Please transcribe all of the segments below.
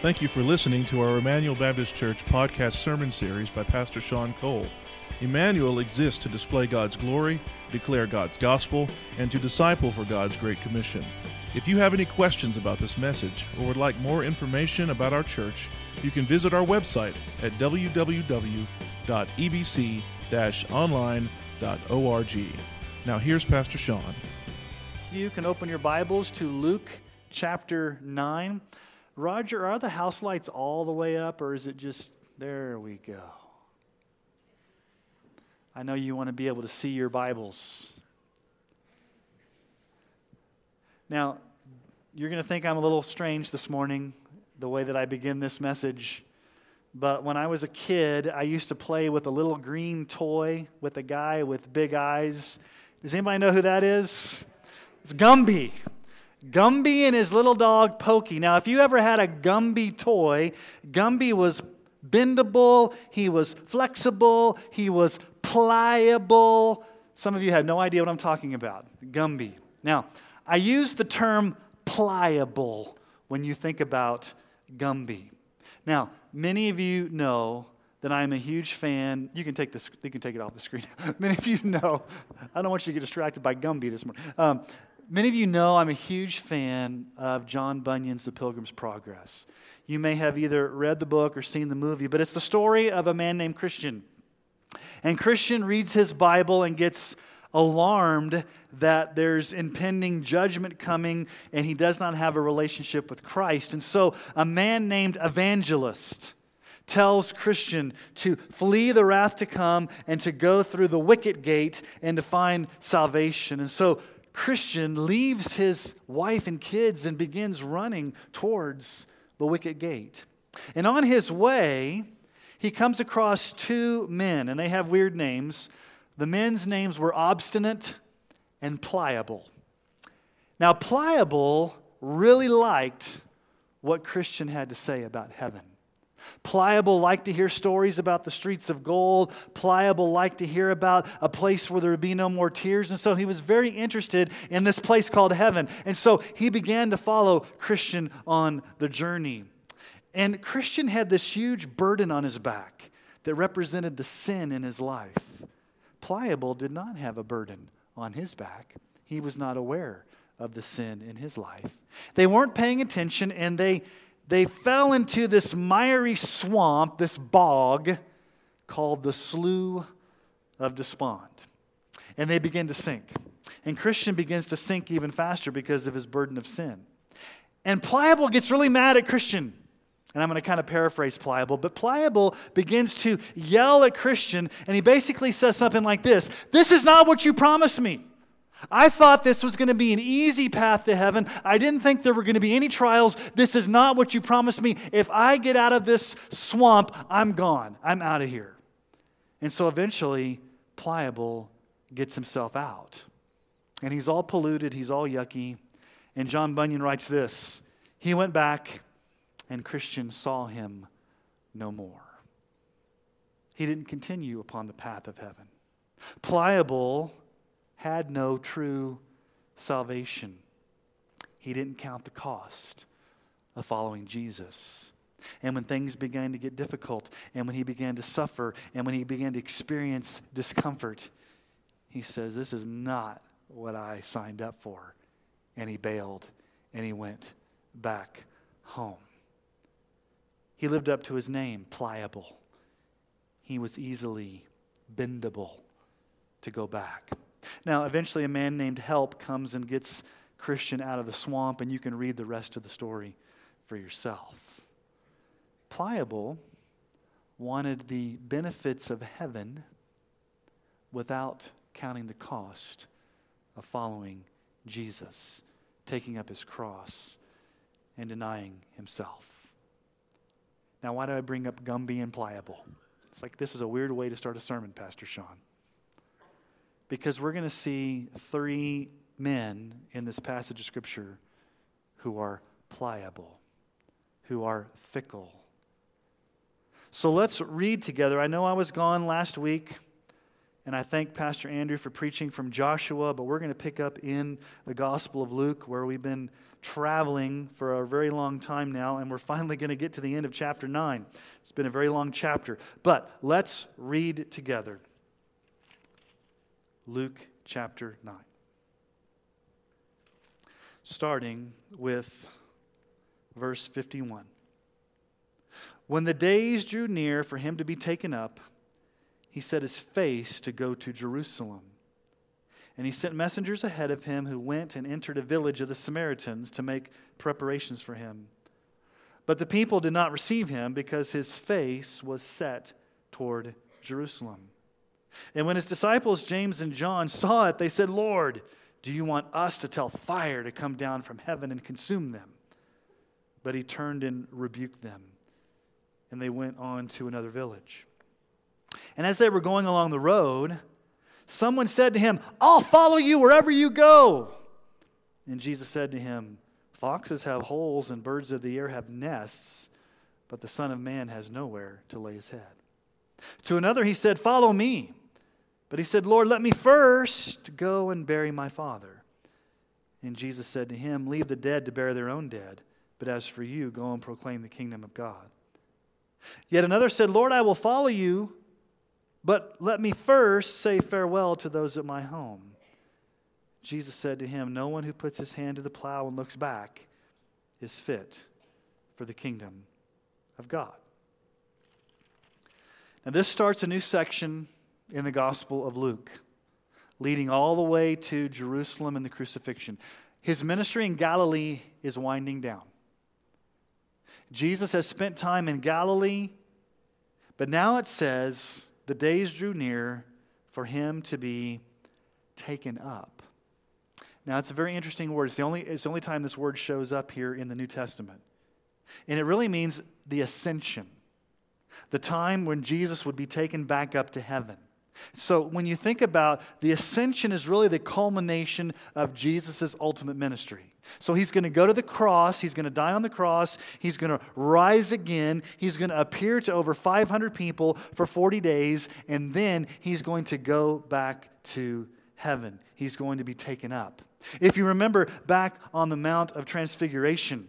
Thank you for listening to our Emmanuel Baptist Church podcast sermon series by Pastor Sean Cole. Emmanuel exists to display God's glory, declare God's gospel, and to disciple for God's Great Commission. If you have any questions about this message or would like more information about our church, you can visit our website at www.ebc-online.org. Now here's Pastor Sean. You can open your Bibles to Luke chapter 9. Roger, are the house lights all the way up, or is it just there we go? I know you want to be able to see your Bibles. Now, you're going to think I'm a little strange this morning, the way that I begin this message. But when I was a kid, I used to play with a little green toy with a guy with big eyes. Does anybody know who that is? It's Gumby. Gumby and his little dog Pokey. Now, if you ever had a Gumby toy, Gumby was bendable, he was flexible, he was pliable. Some of you have no idea what I'm talking about. Gumby. Now, I use the term pliable when you think about Gumby. Now, many of you know that I'm a huge fan. You can take this. You can take it off the screen. many of you know. I don't want you to get distracted by Gumby this morning. Um, Many of you know I'm a huge fan of John Bunyan's The Pilgrim's Progress. You may have either read the book or seen the movie, but it's the story of a man named Christian. And Christian reads his Bible and gets alarmed that there's impending judgment coming and he does not have a relationship with Christ. And so a man named Evangelist tells Christian to flee the wrath to come and to go through the wicket gate and to find salvation. And so Christian leaves his wife and kids and begins running towards the wicket gate. And on his way, he comes across two men, and they have weird names. The men's names were Obstinate and Pliable. Now, Pliable really liked what Christian had to say about heaven. Pliable liked to hear stories about the streets of gold. Pliable liked to hear about a place where there would be no more tears. And so he was very interested in this place called heaven. And so he began to follow Christian on the journey. And Christian had this huge burden on his back that represented the sin in his life. Pliable did not have a burden on his back, he was not aware of the sin in his life. They weren't paying attention and they they fell into this miry swamp, this bog called the Slough of Despond. And they begin to sink. And Christian begins to sink even faster because of his burden of sin. And Pliable gets really mad at Christian. And I'm going to kind of paraphrase Pliable, but Pliable begins to yell at Christian, and he basically says something like this This is not what you promised me. I thought this was going to be an easy path to heaven. I didn't think there were going to be any trials. This is not what you promised me. If I get out of this swamp, I'm gone. I'm out of here. And so eventually, Pliable gets himself out. And he's all polluted, he's all yucky. And John Bunyan writes this He went back, and Christian saw him no more. He didn't continue upon the path of heaven. Pliable had no true salvation. He didn't count the cost of following Jesus. And when things began to get difficult, and when he began to suffer, and when he began to experience discomfort, he says, This is not what I signed up for. And he bailed and he went back home. He lived up to his name, pliable. He was easily bendable to go back. Now, eventually, a man named Help comes and gets Christian out of the swamp, and you can read the rest of the story for yourself. Pliable wanted the benefits of heaven without counting the cost of following Jesus, taking up his cross, and denying himself. Now, why do I bring up Gumby and Pliable? It's like this is a weird way to start a sermon, Pastor Sean because we're going to see three men in this passage of Scripture who are pliable, who are fickle. So let's read together. I know I was gone last week, And I thank Pastor Andrew for preaching from Joshua, but we're going to pick up in the Gospel of Luke, where we've been traveling for a very long time now, and we're finally going to get to the end of chapter 9. It's been a very long chapter. But let's read together Luke chapter 9. Starting with verse 51. When the days drew near for him to be taken up, he set his face to go to Jerusalem. And he sent messengers ahead of him who went and entered a village of the Samaritans to make preparations for him. But the people did not receive him because his face was set toward Jerusalem. And when his disciples, James and John, saw it, they said, Lord, do you want us to tell fire to come down from heaven and consume them? But he turned and rebuked them, and they went on to another village. And as they were going along the road, someone said to him, I'll follow you wherever you go. And Jesus said to him, Foxes have holes and birds of the air have nests, but the Son of Man has nowhere to lay his head. To another he said, Follow me. But he said, Lord, let me first go and bury my father. And Jesus said to him, Leave the dead to bury their own dead, but as for you, go and proclaim the kingdom of God. Yet another said, Lord, I will follow you, but let me first say farewell to those at my home. Jesus said to him, No one who puts his hand to the plow and looks back is fit for the kingdom of God. Now, this starts a new section in the Gospel of Luke, leading all the way to Jerusalem and the crucifixion. His ministry in Galilee is winding down. Jesus has spent time in Galilee, but now it says the days drew near for him to be taken up. Now, it's a very interesting word. It's the, only, it's the only time this word shows up here in the New Testament. And it really means the ascension, the time when Jesus would be taken back up to heaven. So, when you think about the ascension, is really the culmination of Jesus' ultimate ministry. So, he's going to go to the cross, he's going to die on the cross, he's going to rise again, he's going to appear to over 500 people for 40 days, and then he's going to go back to heaven. He's going to be taken up. If you remember back on the Mount of Transfiguration,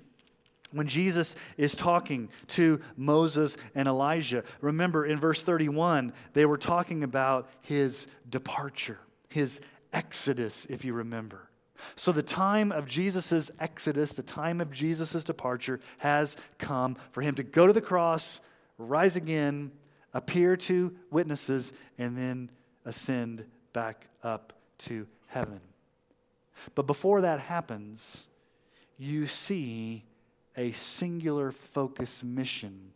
when Jesus is talking to Moses and Elijah, remember in verse 31, they were talking about his departure, his exodus, if you remember. So, the time of Jesus' exodus, the time of Jesus' departure has come for him to go to the cross, rise again, appear to witnesses, and then ascend back up to heaven. But before that happens, you see a singular focus mission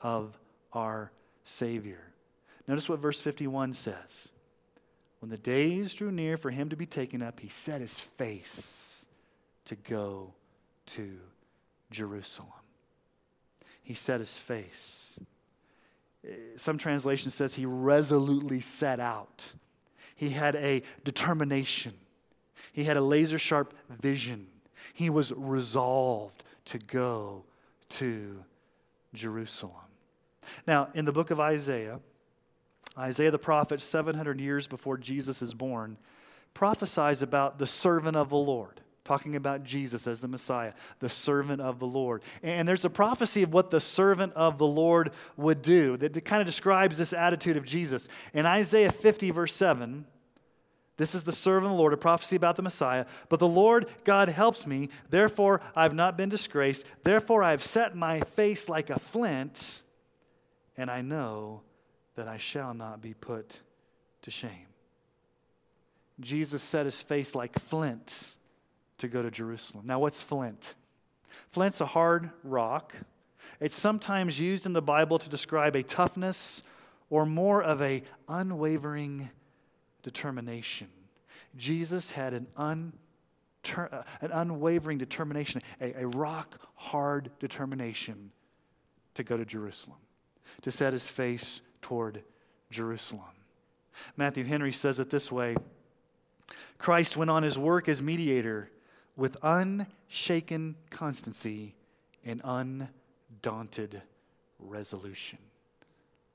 of our Savior. Notice what verse 51 says. When the days drew near for him to be taken up, he set his face to go to Jerusalem. He set his face. Eh, some translation says he resolutely set out. He had a determination. He had a laser sharp vision. He was resolved to go to Jerusalem. Now, in the book of Isaiah, Isaiah the prophet, 700 years before Jesus is born, prophesies about the servant of the Lord, talking about Jesus as the Messiah, the servant of the Lord. And there's a prophecy of what the servant of the Lord would do that kind of describes this attitude of Jesus. In Isaiah 50, verse 7, this is the servant of the Lord, a prophecy about the Messiah. But the Lord God helps me, therefore I have not been disgraced. Therefore I have set my face like a flint, and I know that I shall not be put to shame. Jesus set his face like flint to go to Jerusalem. Now, what's flint? Flint's a hard rock. It's sometimes used in the Bible to describe a toughness or more of a unwavering determination. Jesus had an, un, uh, an unwavering determination, a, a rock hard determination to go to Jerusalem, to set his face toward Jerusalem. Matthew Henry says it this way Christ went on his work as mediator with unshaken constancy and undaunted resolution.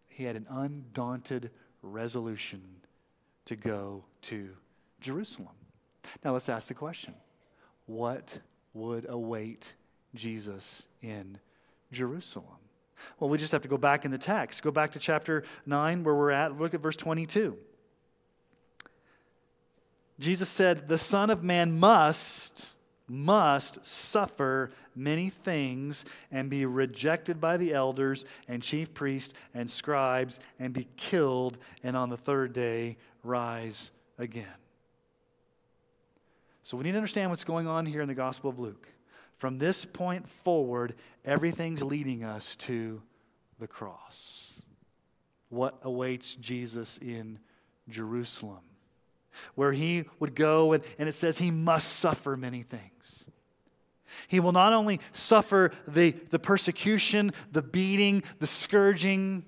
He had an undaunted resolution to go to Jerusalem. Now let's ask the question what would await Jesus in Jerusalem? Well, we just have to go back in the text. Go back to chapter 9 where we're at. Look at verse 22. Jesus said, The Son of Man must, must suffer many things and be rejected by the elders and chief priests and scribes and be killed and on the third day rise again. So we need to understand what's going on here in the Gospel of Luke. From this point forward, everything's leading us to the cross. What awaits Jesus in Jerusalem? Where he would go, and, and it says he must suffer many things. He will not only suffer the, the persecution, the beating, the scourging,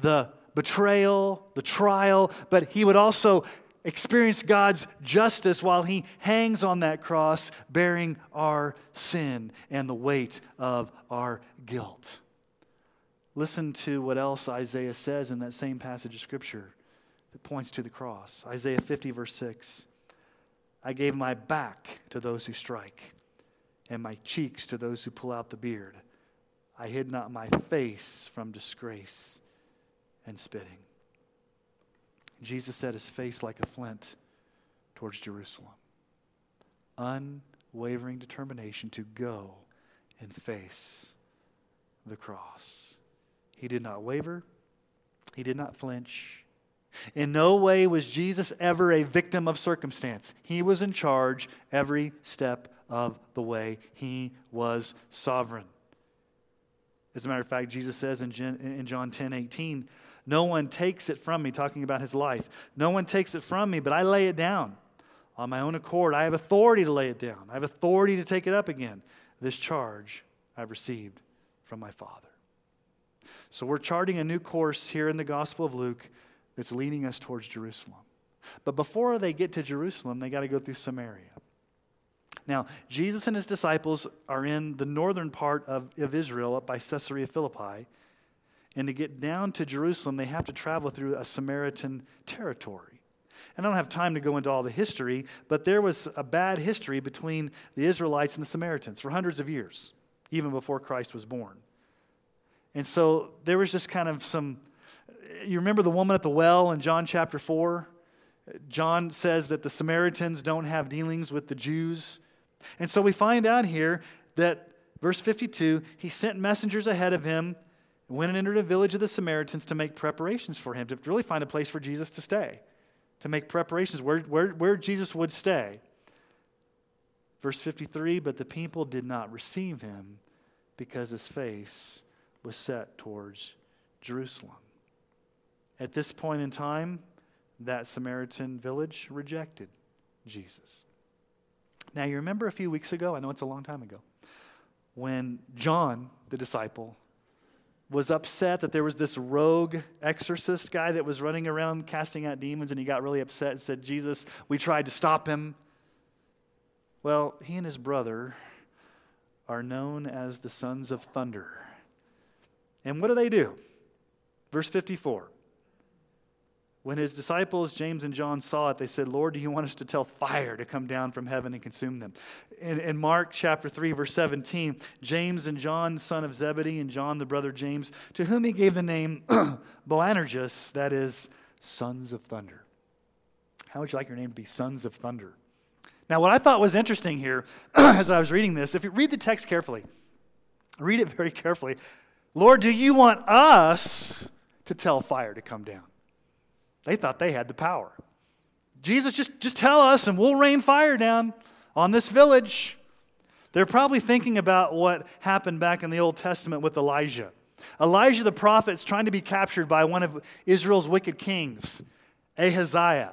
the betrayal, the trial, but he would also experience God's justice while he hangs on that cross, bearing our sin and the weight of our guilt. Listen to what else Isaiah says in that same passage of Scripture that points to the cross. Isaiah 50, verse 6. I gave my back to those who strike, and my cheeks to those who pull out the beard. I hid not my face from disgrace and spitting. Jesus set his face like a flint towards Jerusalem. Unwavering determination to go and face the cross. He did not waver, he did not flinch. In no way was Jesus ever a victim of circumstance. He was in charge every step of the way. He was sovereign. As a matter of fact, Jesus says in John 10 18, no one takes it from me, talking about his life. No one takes it from me, but I lay it down on my own accord. I have authority to lay it down, I have authority to take it up again. This charge I've received from my Father. So we're charting a new course here in the Gospel of Luke that's leading us towards Jerusalem. But before they get to Jerusalem, they got to go through Samaria. Now, Jesus and his disciples are in the northern part of, of Israel, up by Caesarea Philippi. And to get down to Jerusalem, they have to travel through a Samaritan territory. And I don't have time to go into all the history, but there was a bad history between the Israelites and the Samaritans for hundreds of years, even before Christ was born. And so there was just kind of some. You remember the woman at the well in John chapter 4? John says that the Samaritans don't have dealings with the Jews. And so we find out here that, verse 52, he sent messengers ahead of him went and entered a village of the Samaritans to make preparations for him, to really find a place for Jesus to stay, to make preparations where, where, where Jesus would stay. Verse 53 But the people did not receive him because his face was set towards Jerusalem. At this point in time, that Samaritan village rejected Jesus. Now, you remember a few weeks ago, I know it's a long time ago, when John, the disciple, was upset that there was this rogue exorcist guy that was running around casting out demons, and he got really upset and said, Jesus, we tried to stop him. Well, he and his brother are known as the sons of thunder. And what do they do? Verse 54 when his disciples, James and John, saw it, they said, Lord, do you want us to tell fire to come down from heaven and consume them? In, in, Mark chapter 3, verse 17, James and John, son of Zebedee, and John, the brother James, to whom he gave the name Boanerges, that is, sons of thunder. How would you like your name to be sons of thunder? Now, what I thought was interesting here as I was reading this, if you read the text carefully, read it very carefully. Lord, do you want us to tell fire to come down? They thought they had the power. Jesus, just, just tell us and we'll rain fire down on this village. They're probably thinking about what happened back in the Old Testament with Elijah. Elijah the prophet is trying to be captured by one of Israel's wicked kings, Ahaziah.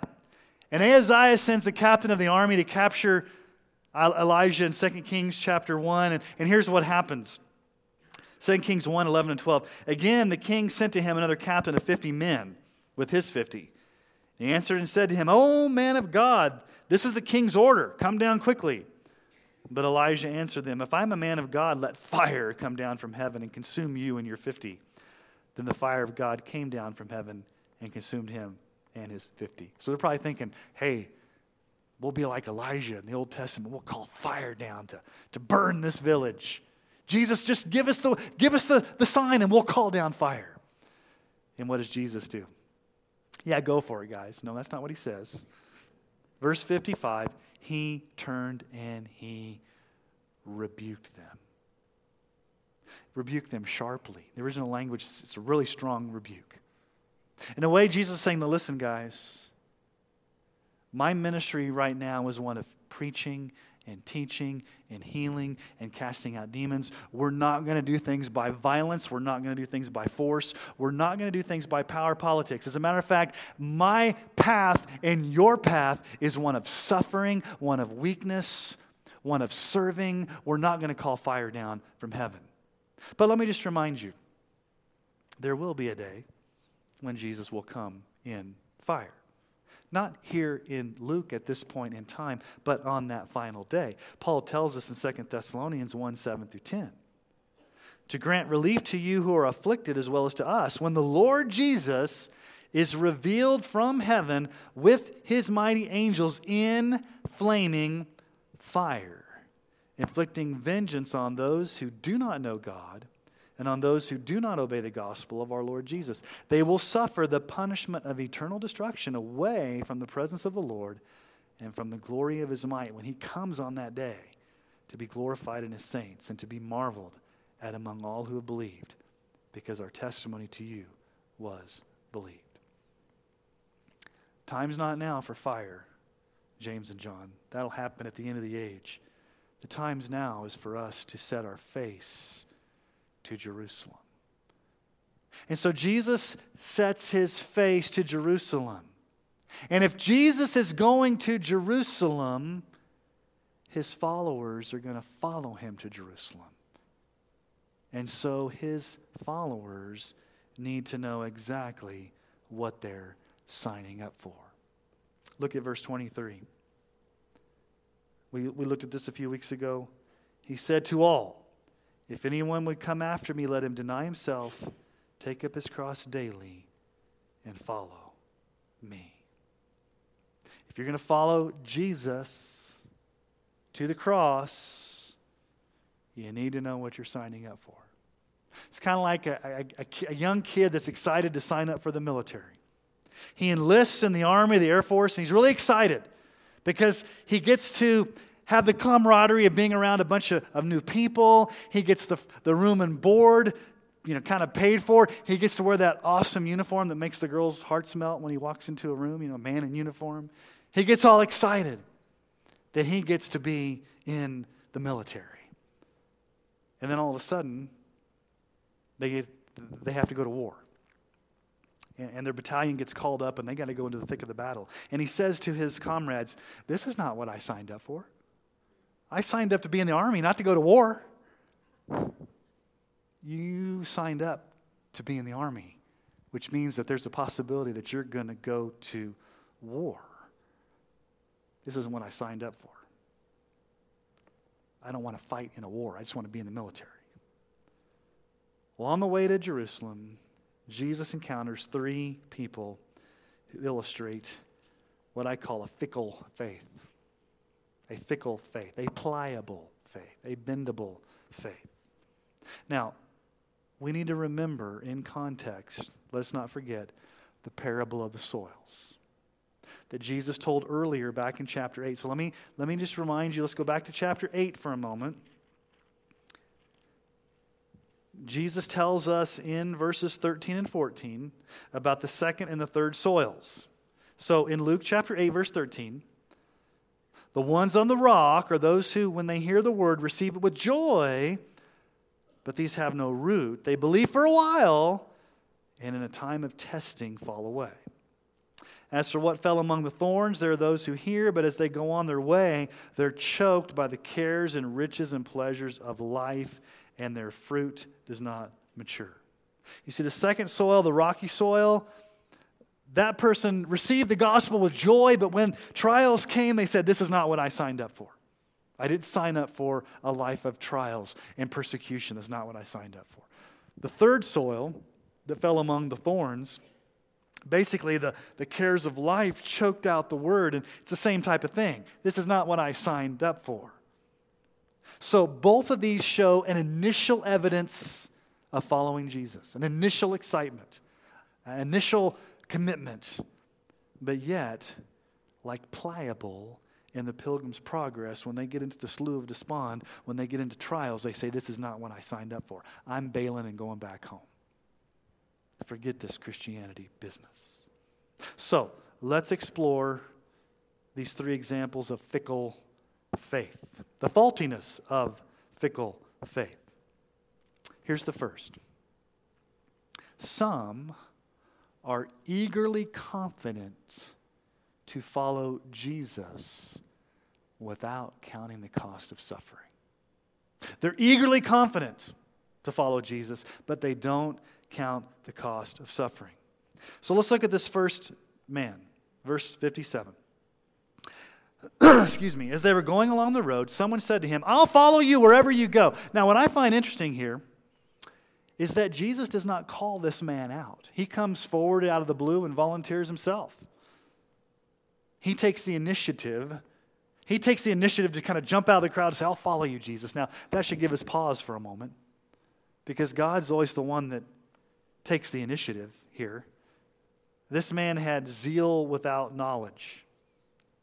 And Ahaziah sends the captain of the army to capture Elijah in 2 Kings chapter 1. And, and here's what happens 2 Kings 1 11 and 12. Again, the king sent to him another captain of 50 men with his 50. He answered and said to him, O man of God, this is the king's order. Come down quickly. But Elijah answered them, If I'm a man of God, let fire come down from heaven and consume you and your 50. Then the fire of God came down from heaven and consumed him and his 50. So they're probably thinking, hey, we'll be like Elijah in the Old Testament. We'll call fire down to, to burn this village. Jesus, just give us, the, give us the, the sign and we'll call down fire. And what does Jesus do? Yeah, go for it, guys. No, that's not what he says. Verse 55 He turned and he rebuked them. Rebuked them sharply. The original language, it's a really strong rebuke. In a way, Jesus is saying, listen, guys, my ministry right now is one of preaching and teaching and healing and casting out demons. We're not going to do things by violence. We're not going to do things by force. We're not going to do things by power politics. As a matter of fact, my path and your path is one of suffering, one of weakness, one of serving. We're not going to call fire down from heaven. But let me just remind you there will be a day when Jesus will come in fire. Not here in Luke at this point in time, but on that final day. Paul tells us in 2 Thessalonians 1 7 through 10 to grant relief to you who are afflicted as well as to us when the Lord Jesus is revealed from heaven with his mighty angels in flaming fire, inflicting vengeance on those who do not know God and on those who do not obey the gospel of our Lord Jesus. They will suffer the punishment of eternal destruction away from the presence of the Lord and from the glory of his might when he comes on that day to be glorified in his saints and to be marveled at among all who have believed, because our testimony to you was believed. Time's not now for fire, James and John. That'll happen at the end of the age. The time's now is for us to set our face to Jerusalem. And so Jesus sets his face to Jerusalem. And if Jesus is going to Jerusalem, his followers are going to follow him to Jerusalem. And so his followers need to know exactly what they're signing up for. Look at verse 23. We, we looked at this a few weeks ago. He said to all, if anyone would come after me, let him deny himself, take up his cross daily, and follow me. If you're going to follow Jesus to the cross, you need to know what you're signing up for. It's kind of like a, a, a, young kid that's excited to sign up for the military. He enlists in the Army, the Air Force, and he's really excited because he gets to have the camaraderie of being around a bunch of, of new people. He gets the, the room and board, you know, kind of paid for. He gets to wear that awesome uniform that makes the girls' hearts melt when he walks into a room, you know, a man in uniform. He gets all excited that he gets to be in the military. And then all of a sudden, they, get, they have to go to war. And their battalion gets called up and they got to go into the thick of the battle. And he says to his comrades, This is not what I signed up for. I signed up to be in the army, not to go to war. You signed up to be in the army, which means that there's a possibility that you're going to go to war. This isn't what I signed up for. I don't want to fight in a war, I just want to be in the military. Well, on the way to Jerusalem, Jesus encounters three people who illustrate what I call a fickle faith a fickle faith, a pliable faith, a bendable faith. Now, we need to remember in context, let's not forget the parable of the soils that Jesus told earlier back in chapter 8. So let me, let me just remind you, let's go back to chapter 8 for a moment. Jesus tells us in verses 13 and 14 about the second and the third soils. So in Luke chapter 8, verse 13, the ones on the rock are those who, when they hear the word, receive it with joy, but these have no root. They believe for a while, and in a time of testing fall away. As for what fell among the thorns, there are those who hear, but as they go on their way, they're choked by the cares and riches and pleasures of life, and their fruit does not mature. You see, the second soil, the rocky soil, that person received the gospel with joy, but when trials came, they said, This is not what I signed up for. I didn't sign up for a life of trials and persecution. That's not what I signed up for. The third soil that fell among the thorns Basically, the, the cares of life choked out the word, and it's the same type of thing. This is not what I signed up for. So, both of these show an initial evidence of following Jesus, an initial excitement, an initial commitment. But yet, like pliable in the Pilgrim's Progress, when they get into the Slough of Despond, when they get into trials, they say, This is not what I signed up for. I'm bailing and going back home. Forget this Christianity business. So, let's explore these three examples of fickle faith, the faultiness of fickle faith. Here's the first some are eagerly confident to follow Jesus without counting the cost of suffering. They're eagerly confident to follow Jesus, but they don't count the cost of suffering. So let's look at this first man, verse 57. Excuse me. As they were going along the road, someone said to him, I'll follow you wherever you go. Now, what I find interesting here is that Jesus does not call this man out. He comes forward out of the blue and volunteers himself. He takes the initiative. He takes the initiative to kind of jump out of the crowd and say, I'll follow you, Jesus. Now, that should give us pause for a moment because God's always the one that takes the initiative here. This man had zeal without knowledge.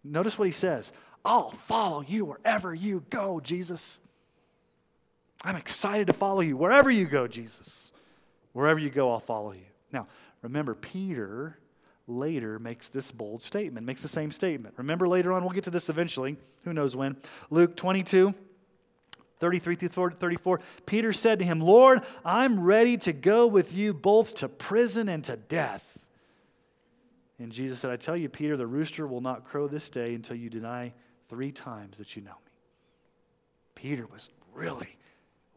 Notice what he says I'll follow you wherever you go, Jesus. I'm excited to follow you wherever you go, Jesus. Wherever you go, I'll follow you. Now, remember, Peter later makes this bold statement, makes the same statement. Remember later on, we'll get to this eventually. Who knows when? Luke 22, 33 through 34. Peter said to him, Lord, I'm ready to go with you both to prison and to death. And Jesus said, I tell you, Peter, the rooster will not crow this day until you deny three times that you know me. Peter was really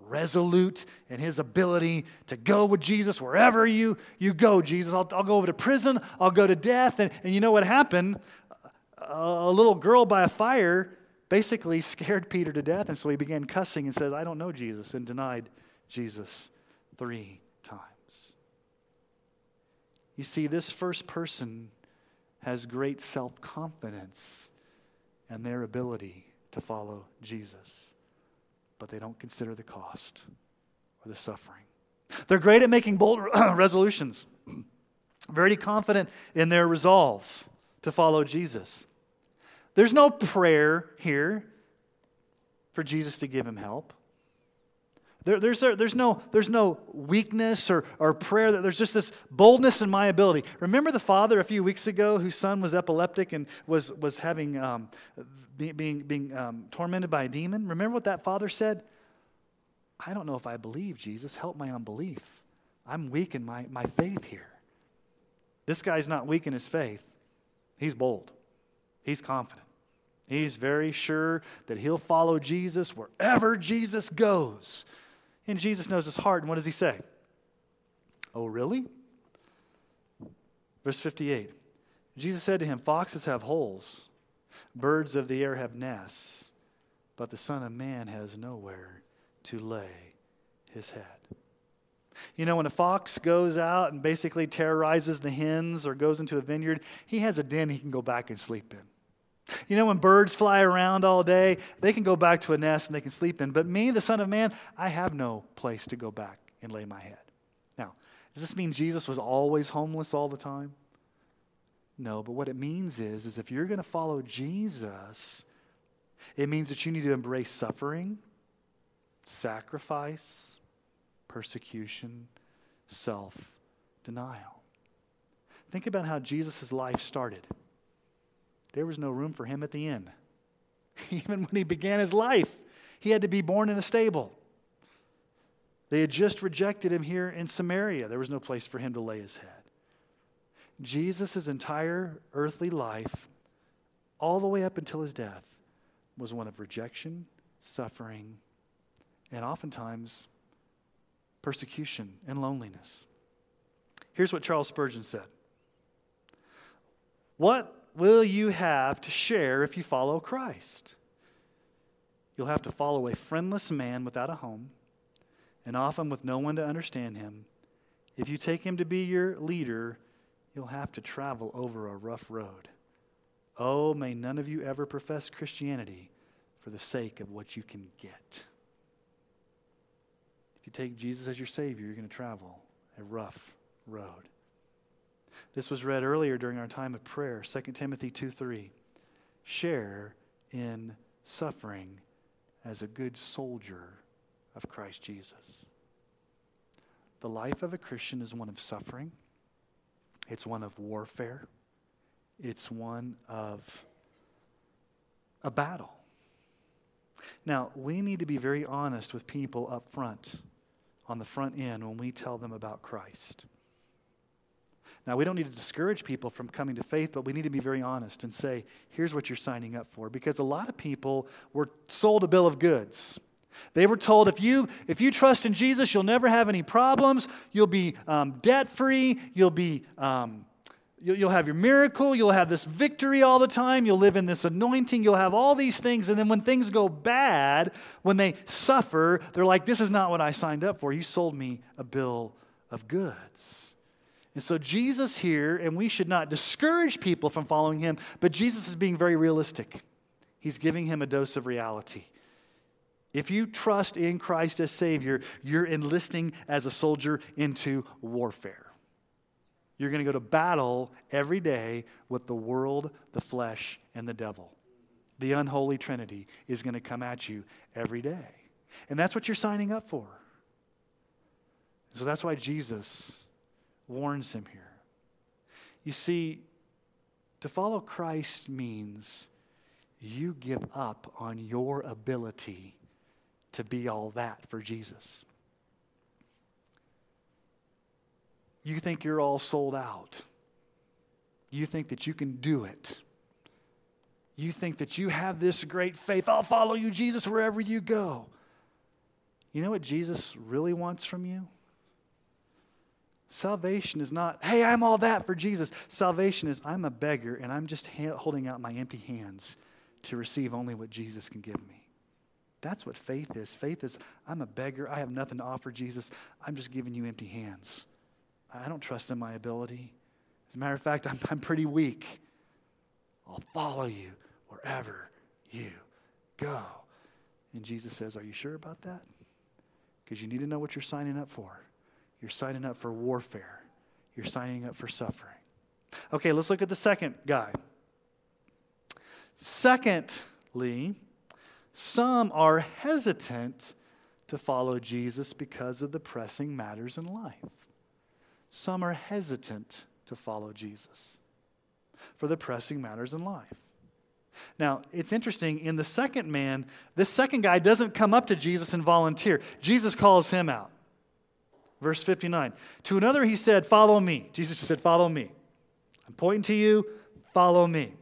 resolute in his ability to go with Jesus wherever you, you go, Jesus. I'll, I'll go over to prison, I'll go to death. And, and you know what happened? A, a little girl by a fire basically scared Peter to death. And so he began cussing and said, I don't know Jesus, and denied Jesus three times. you see, this first person has great self confidence and their ability to follow Jesus, but they don't consider the cost or the suffering. They're great at making bold resolutions, very confident in their resolve to follow Jesus. There's no prayer here for Jesus to give him help. There, there's, there, there's, no, there's no weakness or, or prayer. There's just this boldness in my ability. Remember the father a few weeks ago whose son was epileptic and was, was having, um, be, being, being um, tormented by a demon? Remember what that father said? I don't know if I believe, Jesus. Help my unbelief. I'm weak in my, my faith here. This guy's not weak in his faith. He's bold, he's confident. He's very sure that he'll follow Jesus wherever Jesus goes. And Jesus knows his heart. And what does he say? Oh, really? Verse 58 Jesus said to him, Foxes have holes, birds of the air have nests, but the Son of Man has nowhere to lay his head. You know, when a fox goes out and basically terrorizes the hens or goes into a vineyard, he has a den he can go back and sleep in. You know, when birds fly around all day, they can go back to a nest and they can sleep in. But me, the Son of Man, I have no place to go back and lay my head. Now, does this mean Jesus was always homeless all the time? No, but what it means is, is if you're going to follow Jesus, it means that you need to embrace suffering, sacrifice, persecution, self denial. Think about how Jesus' life started there was no room for him at the inn. Even when he began his life, he had to be born in a stable. They had just rejected him here in Samaria. There was no place for him to lay his head. Jesus' entire earthly life, all the way up until his death, was one of rejection, suffering, and oftentimes persecution and loneliness. Here's what Charles Spurgeon said What will you have to share if you follow Christ? You'll have to follow a friendless man without a home, and often with no one to understand him. If you take him to be your leader, you'll have to travel over a rough road. Oh, may none of you ever profess Christianity for the sake of what you can get. If you take Jesus as your Savior, you're going to travel a rough road. This was read earlier during our time of prayer, 2 Timothy 2 3. Share in suffering as a good soldier of Christ Jesus. The life of a Christian is one of suffering, it's one of warfare, it's one of a battle. Now, we need to be very honest with people up front, on the front end, when we tell them about Christ. Now, we don't need to discourage people from coming to faith, but we need to be very honest and say, here's what you're signing up for. Because a lot of people were sold a bill of goods. They were told if you, if you trust in Jesus, you'll never have any problems. You'll be um, debt free. You'll be. Um, You'll have your miracle. You'll have this victory all the time. You'll live in this anointing. You'll have all these things. And then when things go bad, when they suffer, they're like, This is not what I signed up for. You sold me a bill of goods. And so Jesus here, and we should not discourage people from following him, but Jesus is being very realistic. He's giving him a dose of reality. If you trust in Christ as Savior, you're enlisting as a soldier into warfare. You're going to go to battle every day with the world, the flesh, and the devil. The unholy trinity is going to come at you every day. And that's what you're signing up for. So that's why Jesus warns him here. You see, to follow Christ means you give up on your ability to be all that for Jesus. You think you're all sold out. You think that you can do it. You think that you have this great faith. I'll follow you, Jesus, wherever you go. You know what Jesus really wants from you? Salvation is not, hey, I'm all that for Jesus. Salvation is, I'm a beggar and I'm just ha- holding out my empty hands to receive only what Jesus can give me. That's what faith is. Faith is, I'm a beggar. I have nothing to offer Jesus. I'm just giving you empty hands. I don't trust in my ability. As a matter of fact, I'm, I'm pretty weak. I'll follow you wherever you go. And Jesus says, Are you sure about that? Because you need to know what you're signing up for. You're signing up for warfare, you're signing up for suffering. Okay, let's look at the second guy. Secondly, some are hesitant to follow Jesus because of the pressing matters in life. Some are hesitant to follow Jesus for the pressing matters in life. Now, it's interesting, in the second man, this second guy doesn't come up to Jesus and volunteer. Jesus calls him out. Verse 59. To another, he said, Follow me. Jesus just said, Follow me. I'm pointing to you, follow me.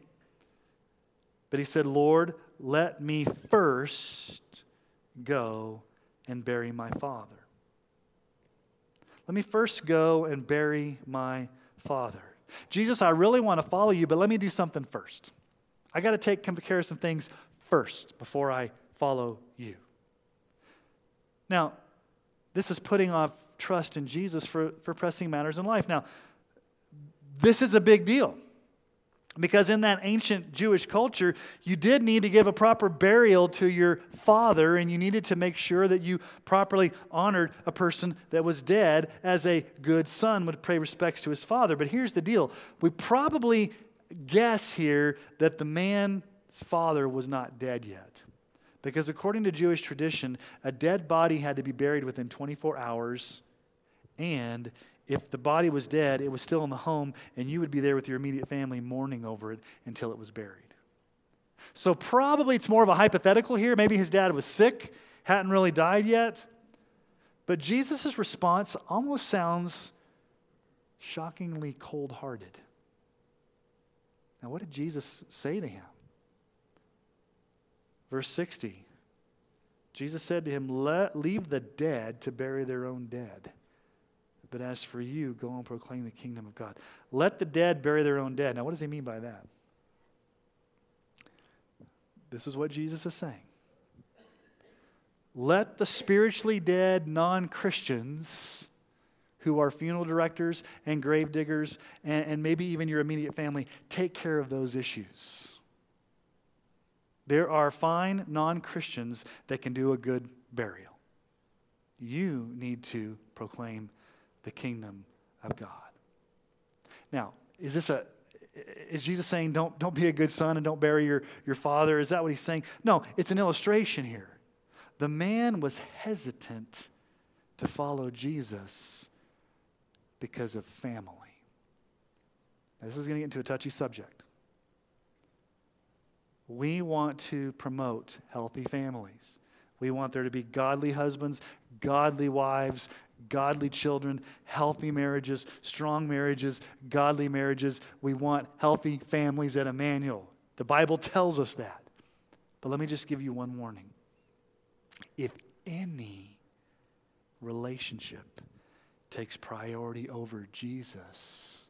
But he said, Lord, let me first go and bury my father. Let me first go and bury my father. Jesus, I really want to follow you, but let me do something first. I got to take care of some things first before I follow you. Now, this is putting off trust in Jesus for, for pressing matters in life. Now, this is a big deal. Because in that ancient Jewish culture, you did need to give a proper burial to your father, and you needed to make sure that you properly honored a person that was dead as a good son would pay respects to his father. But here's the deal we probably guess here that the man's father was not dead yet. Because according to Jewish tradition, a dead body had to be buried within 24 hours, and if the body was dead, it was still in the home, and you would be there with your immediate family mourning over it until it was buried. So, probably it's more of a hypothetical here. Maybe his dad was sick, hadn't really died yet. But Jesus' response almost sounds shockingly cold hearted. Now, what did Jesus say to him? Verse 60 Jesus said to him, Leave the dead to bury their own dead. But as for you, go and proclaim the kingdom of God. Let the dead bury their own dead. Now, what does he mean by that? This is what Jesus is saying. Let the spiritually dead non Christians who are funeral directors and grave diggers, and, and maybe even your immediate family, take care of those issues. There are fine non Christians that can do a good burial. You need to proclaim the kingdom of God. Now, is this a is Jesus saying don't, don't be a good son and don't bury your, your father? Is that what he's saying? No, it's an illustration here. The man was hesitant to follow Jesus because of family. Now, this is going to get into a touchy subject. We want to promote healthy families. We want there to be godly husbands, godly wives, godly children, healthy marriages, strong marriages, godly marriages. We want healthy families at Emmanuel. The Bible tells us that. But let me just give you one warning. If any relationship takes priority over Jesus,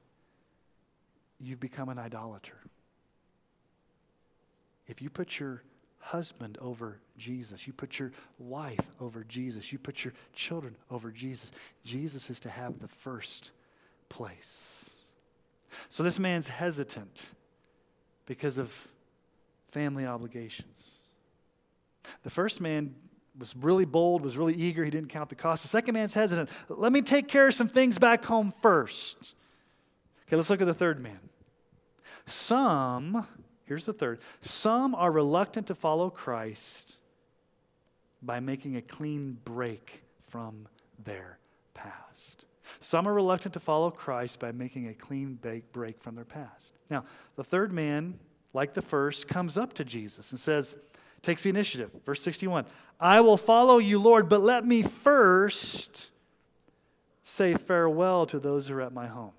you've become an idolater. If you put your husband over Jesus, you put your wife over Jesus, you put your children over Jesus, Jesus is to have the first place. So this man's hesitant because of family obligations. The first man was really bold, was really eager, he didn't count the cost. The second man's hesitant. Let me take care of some things back home first. Okay, let's look at the third man. Some Here's the third some are reluctant to follow Christ by making a clean break from their past. Some are reluctant to follow Christ by making a clean break from their past. Now, the third man, like the first, comes up to Jesus and says, takes the initiative. Verse 61 I will follow you, Lord, but let me first say farewell to those who are at my home.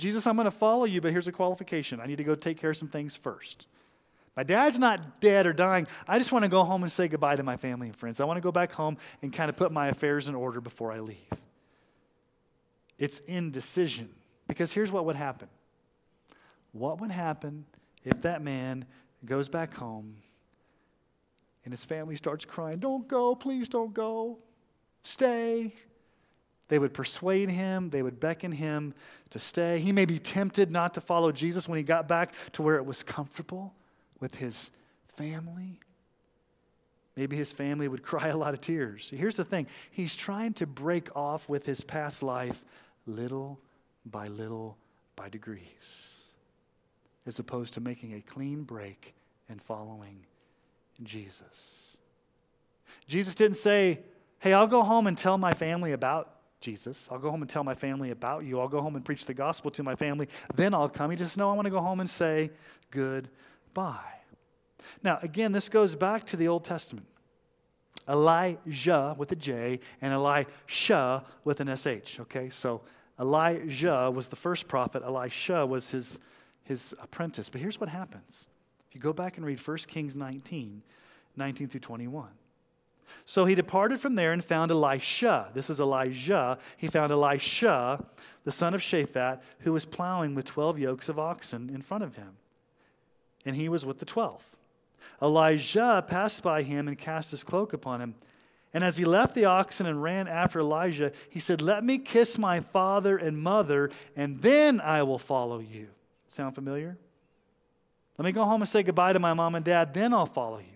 Jesus, I'm going to follow you, but here's a qualification. I need to go take care of some things first. My dad's not dead or dying. I just want to go home and say goodbye to my family and friends. I want to go back home and kind of put my affairs in order before I leave. It's indecision. Because here's what would happen what would happen if that man goes back home and his family starts crying, Don't go, please don't go, stay. They would persuade him, they would beckon him to stay. He may be tempted not to follow Jesus when he got back to where it was comfortable with his family. Maybe his family would cry a lot of tears. Here's the thing he's trying to break off with his past life little by little by degrees, as opposed to making a clean break and following Jesus. Jesus didn't say, Hey, I'll go home and tell my family about Jesus. I'll go home and tell my family about you. I'll go home and preach the gospel to my family. Then I'll come. He just know I want to go home and say goodbye. Now, again, this goes back to the Old Testament. Elijah with a J and Elisha with an SH. Okay, so Elijah was the first prophet, Elisha was his, his apprentice. But here's what happens. If you go back and read 1 Kings 19, 19 through 21. So he departed from there and found Elisha. This is Elijah. He found Elisha, the son of Shaphat, who was plowing with 12 yokes of oxen in front of him. And he was with the 12th. Elijah passed by him and cast his cloak upon him. And as he left the oxen and ran after Elijah, he said, Let me kiss my father and mother, and then I will follow you. Sound familiar? Let me go home and say goodbye to my mom and dad, then I'll follow you.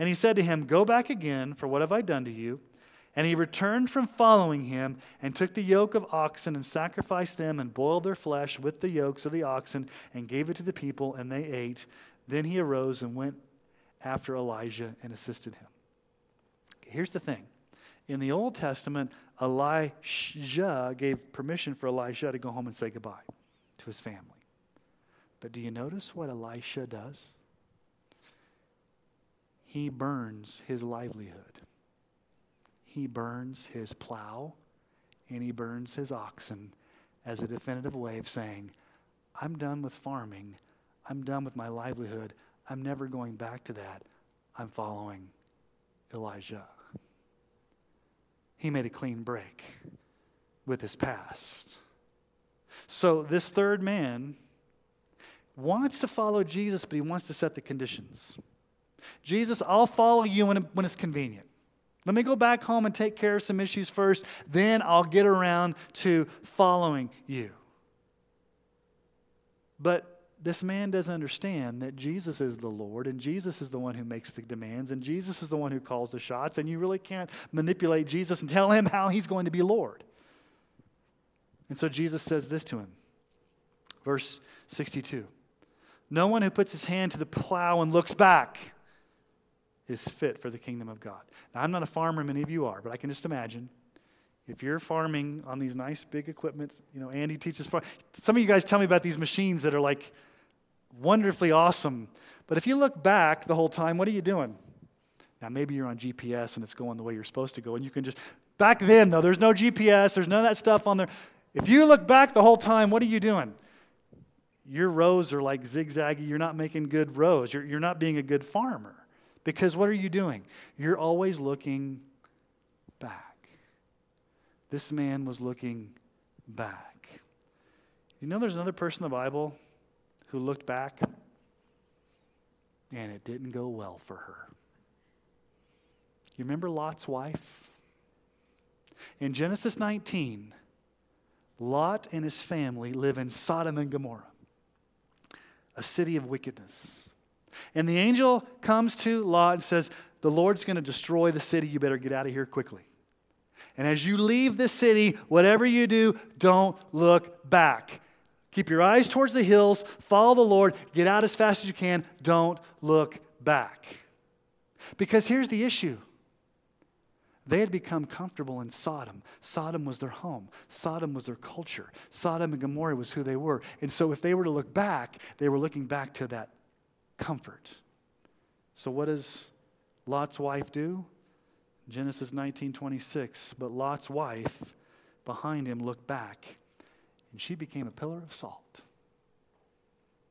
And he said to him, Go back again, for what have I done to you? And he returned from following him and took the yoke of oxen and sacrificed them and boiled their flesh with the yokes of the oxen and gave it to the people, and they ate. Then he arose and went after Elijah and assisted him. Here's the thing in the Old Testament, Elijah gave permission for Elijah to go home and say goodbye to his family. But do you notice what Elisha does? He burns his livelihood. He burns his plow and he burns his oxen as a definitive way of saying, I'm done with farming. I'm done with my livelihood. I'm never going back to that. I'm following Elijah. He made a clean break with his past. So, this third man wants to follow Jesus, but he wants to set the conditions. Jesus, I'll follow you when, when it's convenient. Let me go back home and take care of some issues first, then I'll get around to following you. But this man doesn't understand that Jesus is the Lord and Jesus is the one who makes the demands and Jesus is the one who calls the shots, and you really can't manipulate Jesus and tell him how he's going to be Lord. And so Jesus says this to him. Verse 62 No one who puts his hand to the plow and looks back is fit for the kingdom of God. Now, I'm not a farmer, many of you are, but I can just imagine if you're farming on these nice big equipment, you know, Andy teaches farm. Some of you guys tell me about these machines that are like wonderfully awesome. But if you look back the whole time, what are you doing? Now, maybe you're on GPS and it's going the way you're supposed to go, and you can just. Back then, though, there's no GPS, there's none of that stuff on there. If you look back the whole time, what are you doing? Your rows are like zigzaggy. You're not making good rows. You're, you're not being a good farmer. Because what are you doing? You're always looking back. This man was looking back. You know, there's another person in the Bible who looked back and it didn't go well for her. You remember Lot's wife? In Genesis 19, Lot and his family live in Sodom and Gomorrah, a city of wickedness. And the angel comes to Lot and says, The Lord's going to destroy the city. You better get out of here quickly. And as you leave the city, whatever you do, don't look back. Keep your eyes towards the hills, follow the Lord, get out as fast as you can, don't look back. Because here's the issue they had become comfortable in Sodom. Sodom was their home. Sodom was their culture. Sodom and Gomorrah was who they were. And so if they were to look back, they were looking back to that comfort. So what does Lot's wife do? Genesis 19:26, but Lot's wife behind him looked back, and she became a pillar of salt.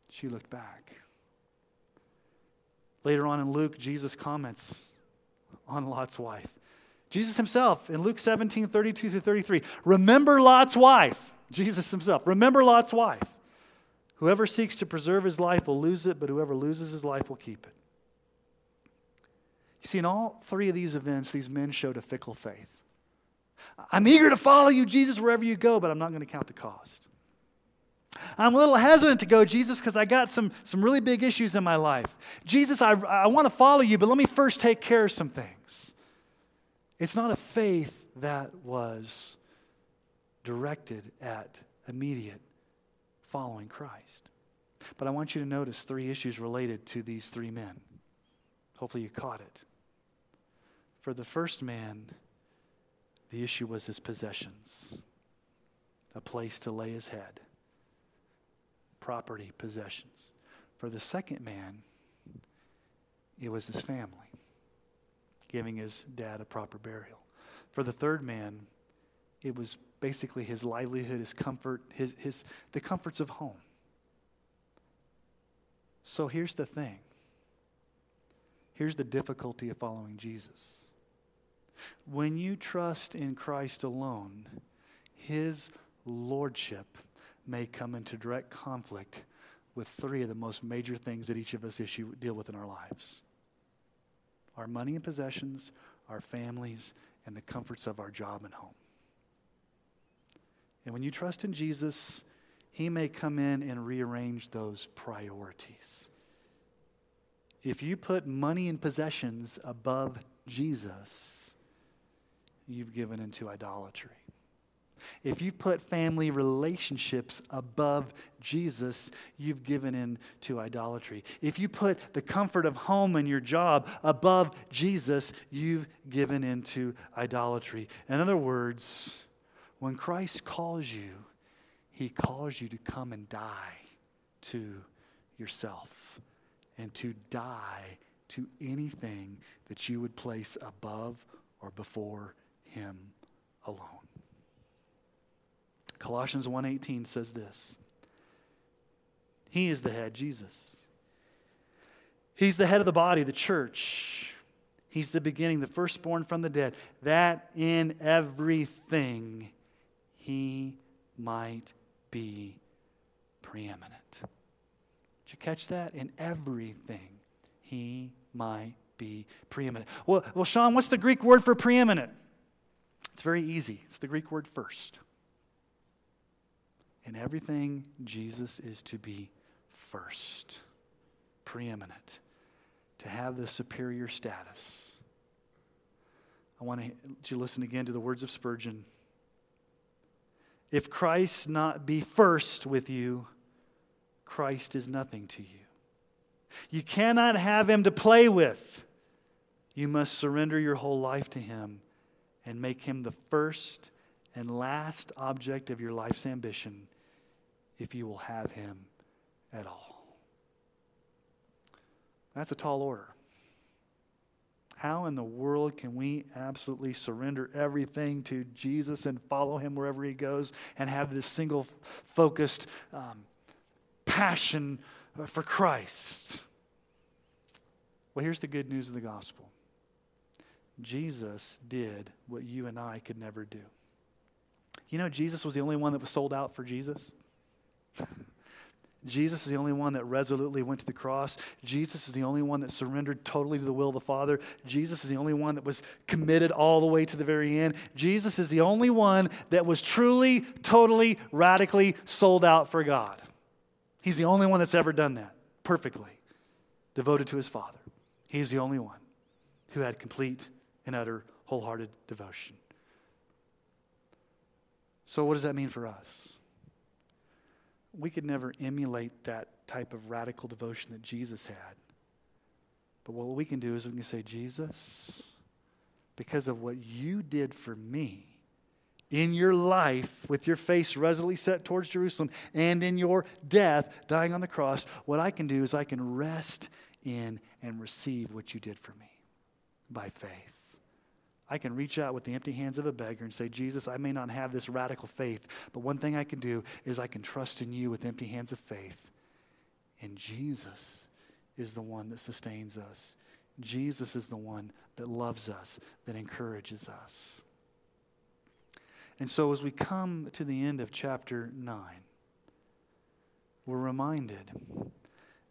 She looked back. Later on in Luke, Jesus comments on Lot's wife. Jesus himself in Luke 17, 32 through 33. Remember Lot's wife. Jesus himself. Remember Lot's wife. Whoever seeks to preserve his life will lose it, but whoever loses his life will keep it. You see, in all three of these events, these men showed a fickle faith. I'm eager to follow you, Jesus, wherever you go, but I'm not going to count the cost. I'm a little hesitant to go, Jesus, because I got some, some really big issues in my life. Jesus, I, I want to follow you, but let me first take care of some things. It's not a faith that was directed at immediate following Christ. But I want you to notice three issues related to these three men. Hopefully, you caught it. For the first man, the issue was his possessions, a place to lay his head, property, possessions. For the second man, it was his family, giving his dad a proper burial. For the third man, it was basically his livelihood, his comfort, his, his, the comforts of home. So here's the thing. Here's the difficulty of following Jesus. When you trust in Christ alone, his lordship may come into direct conflict with three of the most major things that each of us issue, deal with in our lives our money and possessions, our families, and the comforts of our job and home. And when you trust in Jesus, He may come in and rearrange those priorities. If you put money and possessions above Jesus, you've given into idolatry. If you put family relationships above Jesus, you've given in to idolatry. If you put the comfort of home and your job above Jesus, you've given into idolatry. In other words, when Christ calls you, he calls you to come and die to yourself and to die to anything that you would place above or before him alone. Colossians 1:18 says this. He is the head, Jesus. He's the head of the body, the church. He's the beginning, the firstborn from the dead, that in everything he might be preeminent. Did you catch that? In everything, he might be preeminent. Well, well, Sean, what's the Greek word for preeminent? It's very easy. It's the Greek word first. In everything, Jesus is to be first, preeminent, to have the superior status. I want to listen again to the words of Spurgeon. If Christ not be first with you, Christ is nothing to you. You cannot have him to play with. You must surrender your whole life to him and make him the first and last object of your life's ambition if you will have him at all. That's a tall order. How in the world can we absolutely surrender everything to Jesus and follow him wherever he goes and have this single focused um, passion for Christ? Well, here's the good news of the gospel Jesus did what you and I could never do. You know, Jesus was the only one that was sold out for Jesus. Jesus is the only one that resolutely went to the cross. Jesus is the only one that surrendered totally to the will of the Father. Jesus is the only one that was committed all the way to the very end. Jesus is the only one that was truly, totally, radically sold out for God. He's the only one that's ever done that perfectly, devoted to his Father. He's the only one who had complete and utter wholehearted devotion. So, what does that mean for us? We could never emulate that type of radical devotion that Jesus had. But what we can do is we can say, Jesus, because of what you did for me in your life, with your face resolutely set towards Jerusalem, and in your death, dying on the cross, what I can do is I can rest in and receive what you did for me by faith. I can reach out with the empty hands of a beggar and say, Jesus, I may not have this radical faith, but one thing I can do is I can trust in you with empty hands of faith. And Jesus is the one that sustains us. Jesus is the one that loves us, that encourages us. And so, as we come to the end of chapter 9, we're reminded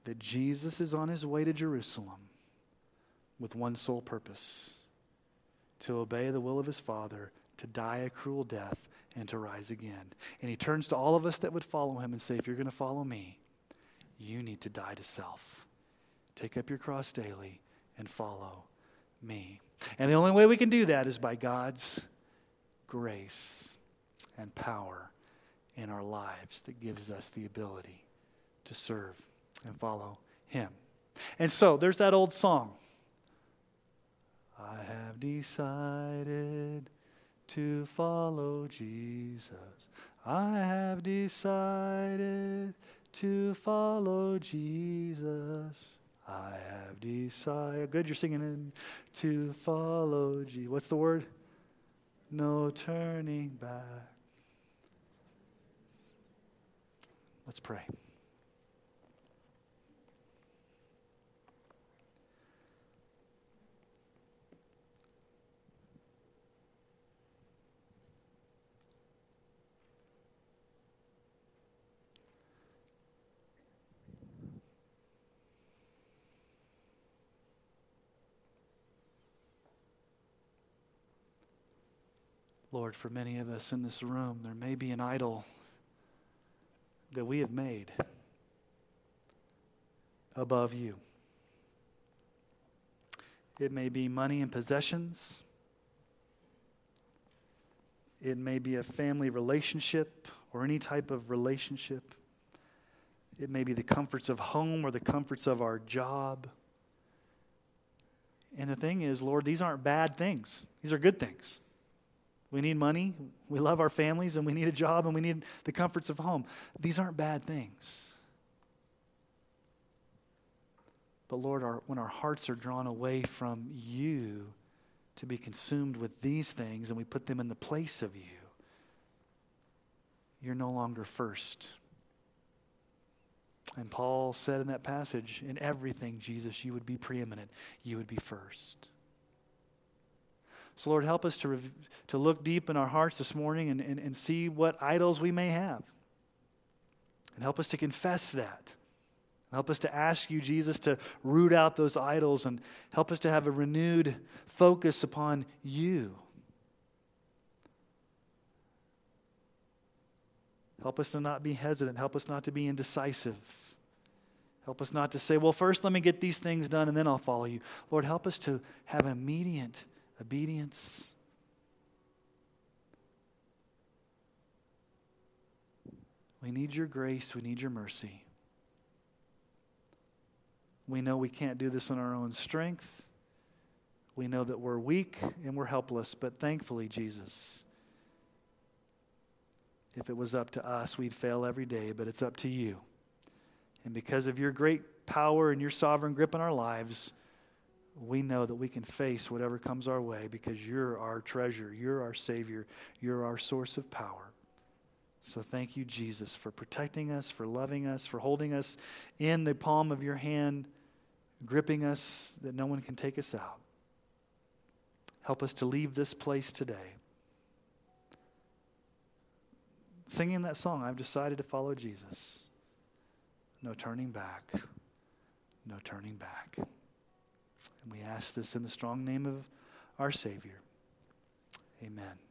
that Jesus is on his way to Jerusalem with one sole purpose to obey the will of his Father, to die a cruel death, and to rise again. And he turns to all of us that would follow him and say, If you're going to follow me, you need to die to self. Take up your cross daily and follow me. And the only way we can do that is by God's grace and power in our lives that gives us the ability to serve and follow him. And so there's that old song. I have decided to follow Jesus. I have decided to follow Jesus. I have decided. Good, you're singing in to follow Jesus. What's the word? No turning back. Let's pray. Lord, for many of us in this room, there may be an idol that we have made above you. It may be money and possessions. It may be a family relationship or any type of relationship. It may be the comforts of home or the comforts of our job. And the thing is, Lord, these aren't bad things, these are good things. We need money, we love our families, and we need a job, and we need the comforts of home. These aren't bad things. But Lord, our, when our hearts are drawn away from you to be consumed with these things and we put them in the place of you, you're no longer first. And Paul said in that passage, in everything, Jesus, you would be preeminent, you would be first. So, Lord, help us to, rev- to look deep in our hearts this morning and, and, and see what idols we may have. And help us to confess that Help us to ask you, Jesus, to root out those idols and help us to have a renewed focus upon you. Help us to not be hesitant. Help us not to be indecisive. Help us not to say, well, first let me get these things done and then I'll follow you. Lord, help us to have an immediate obedience. We need your grace. We need your mercy. We know we can't do this in our own strength. We know that we're weak and we're helpless, but thankfully, Jesus, if it was up to us, we'd fail every day, but it's up to you. And because of your great power and your sovereign grip in our lives, we know that we can face whatever comes our way because you're our treasure, you're our Savior, you're our source of power. So thank you, Jesus, for protecting us, for loving us, for holding us in the palm of your hand gripping us that no one can take us out. Help us to leave this place today. Singing that song, I've decided to follow Jesus. No turning back. No turning back. And we ask this in the strong name of our Savior. Amen.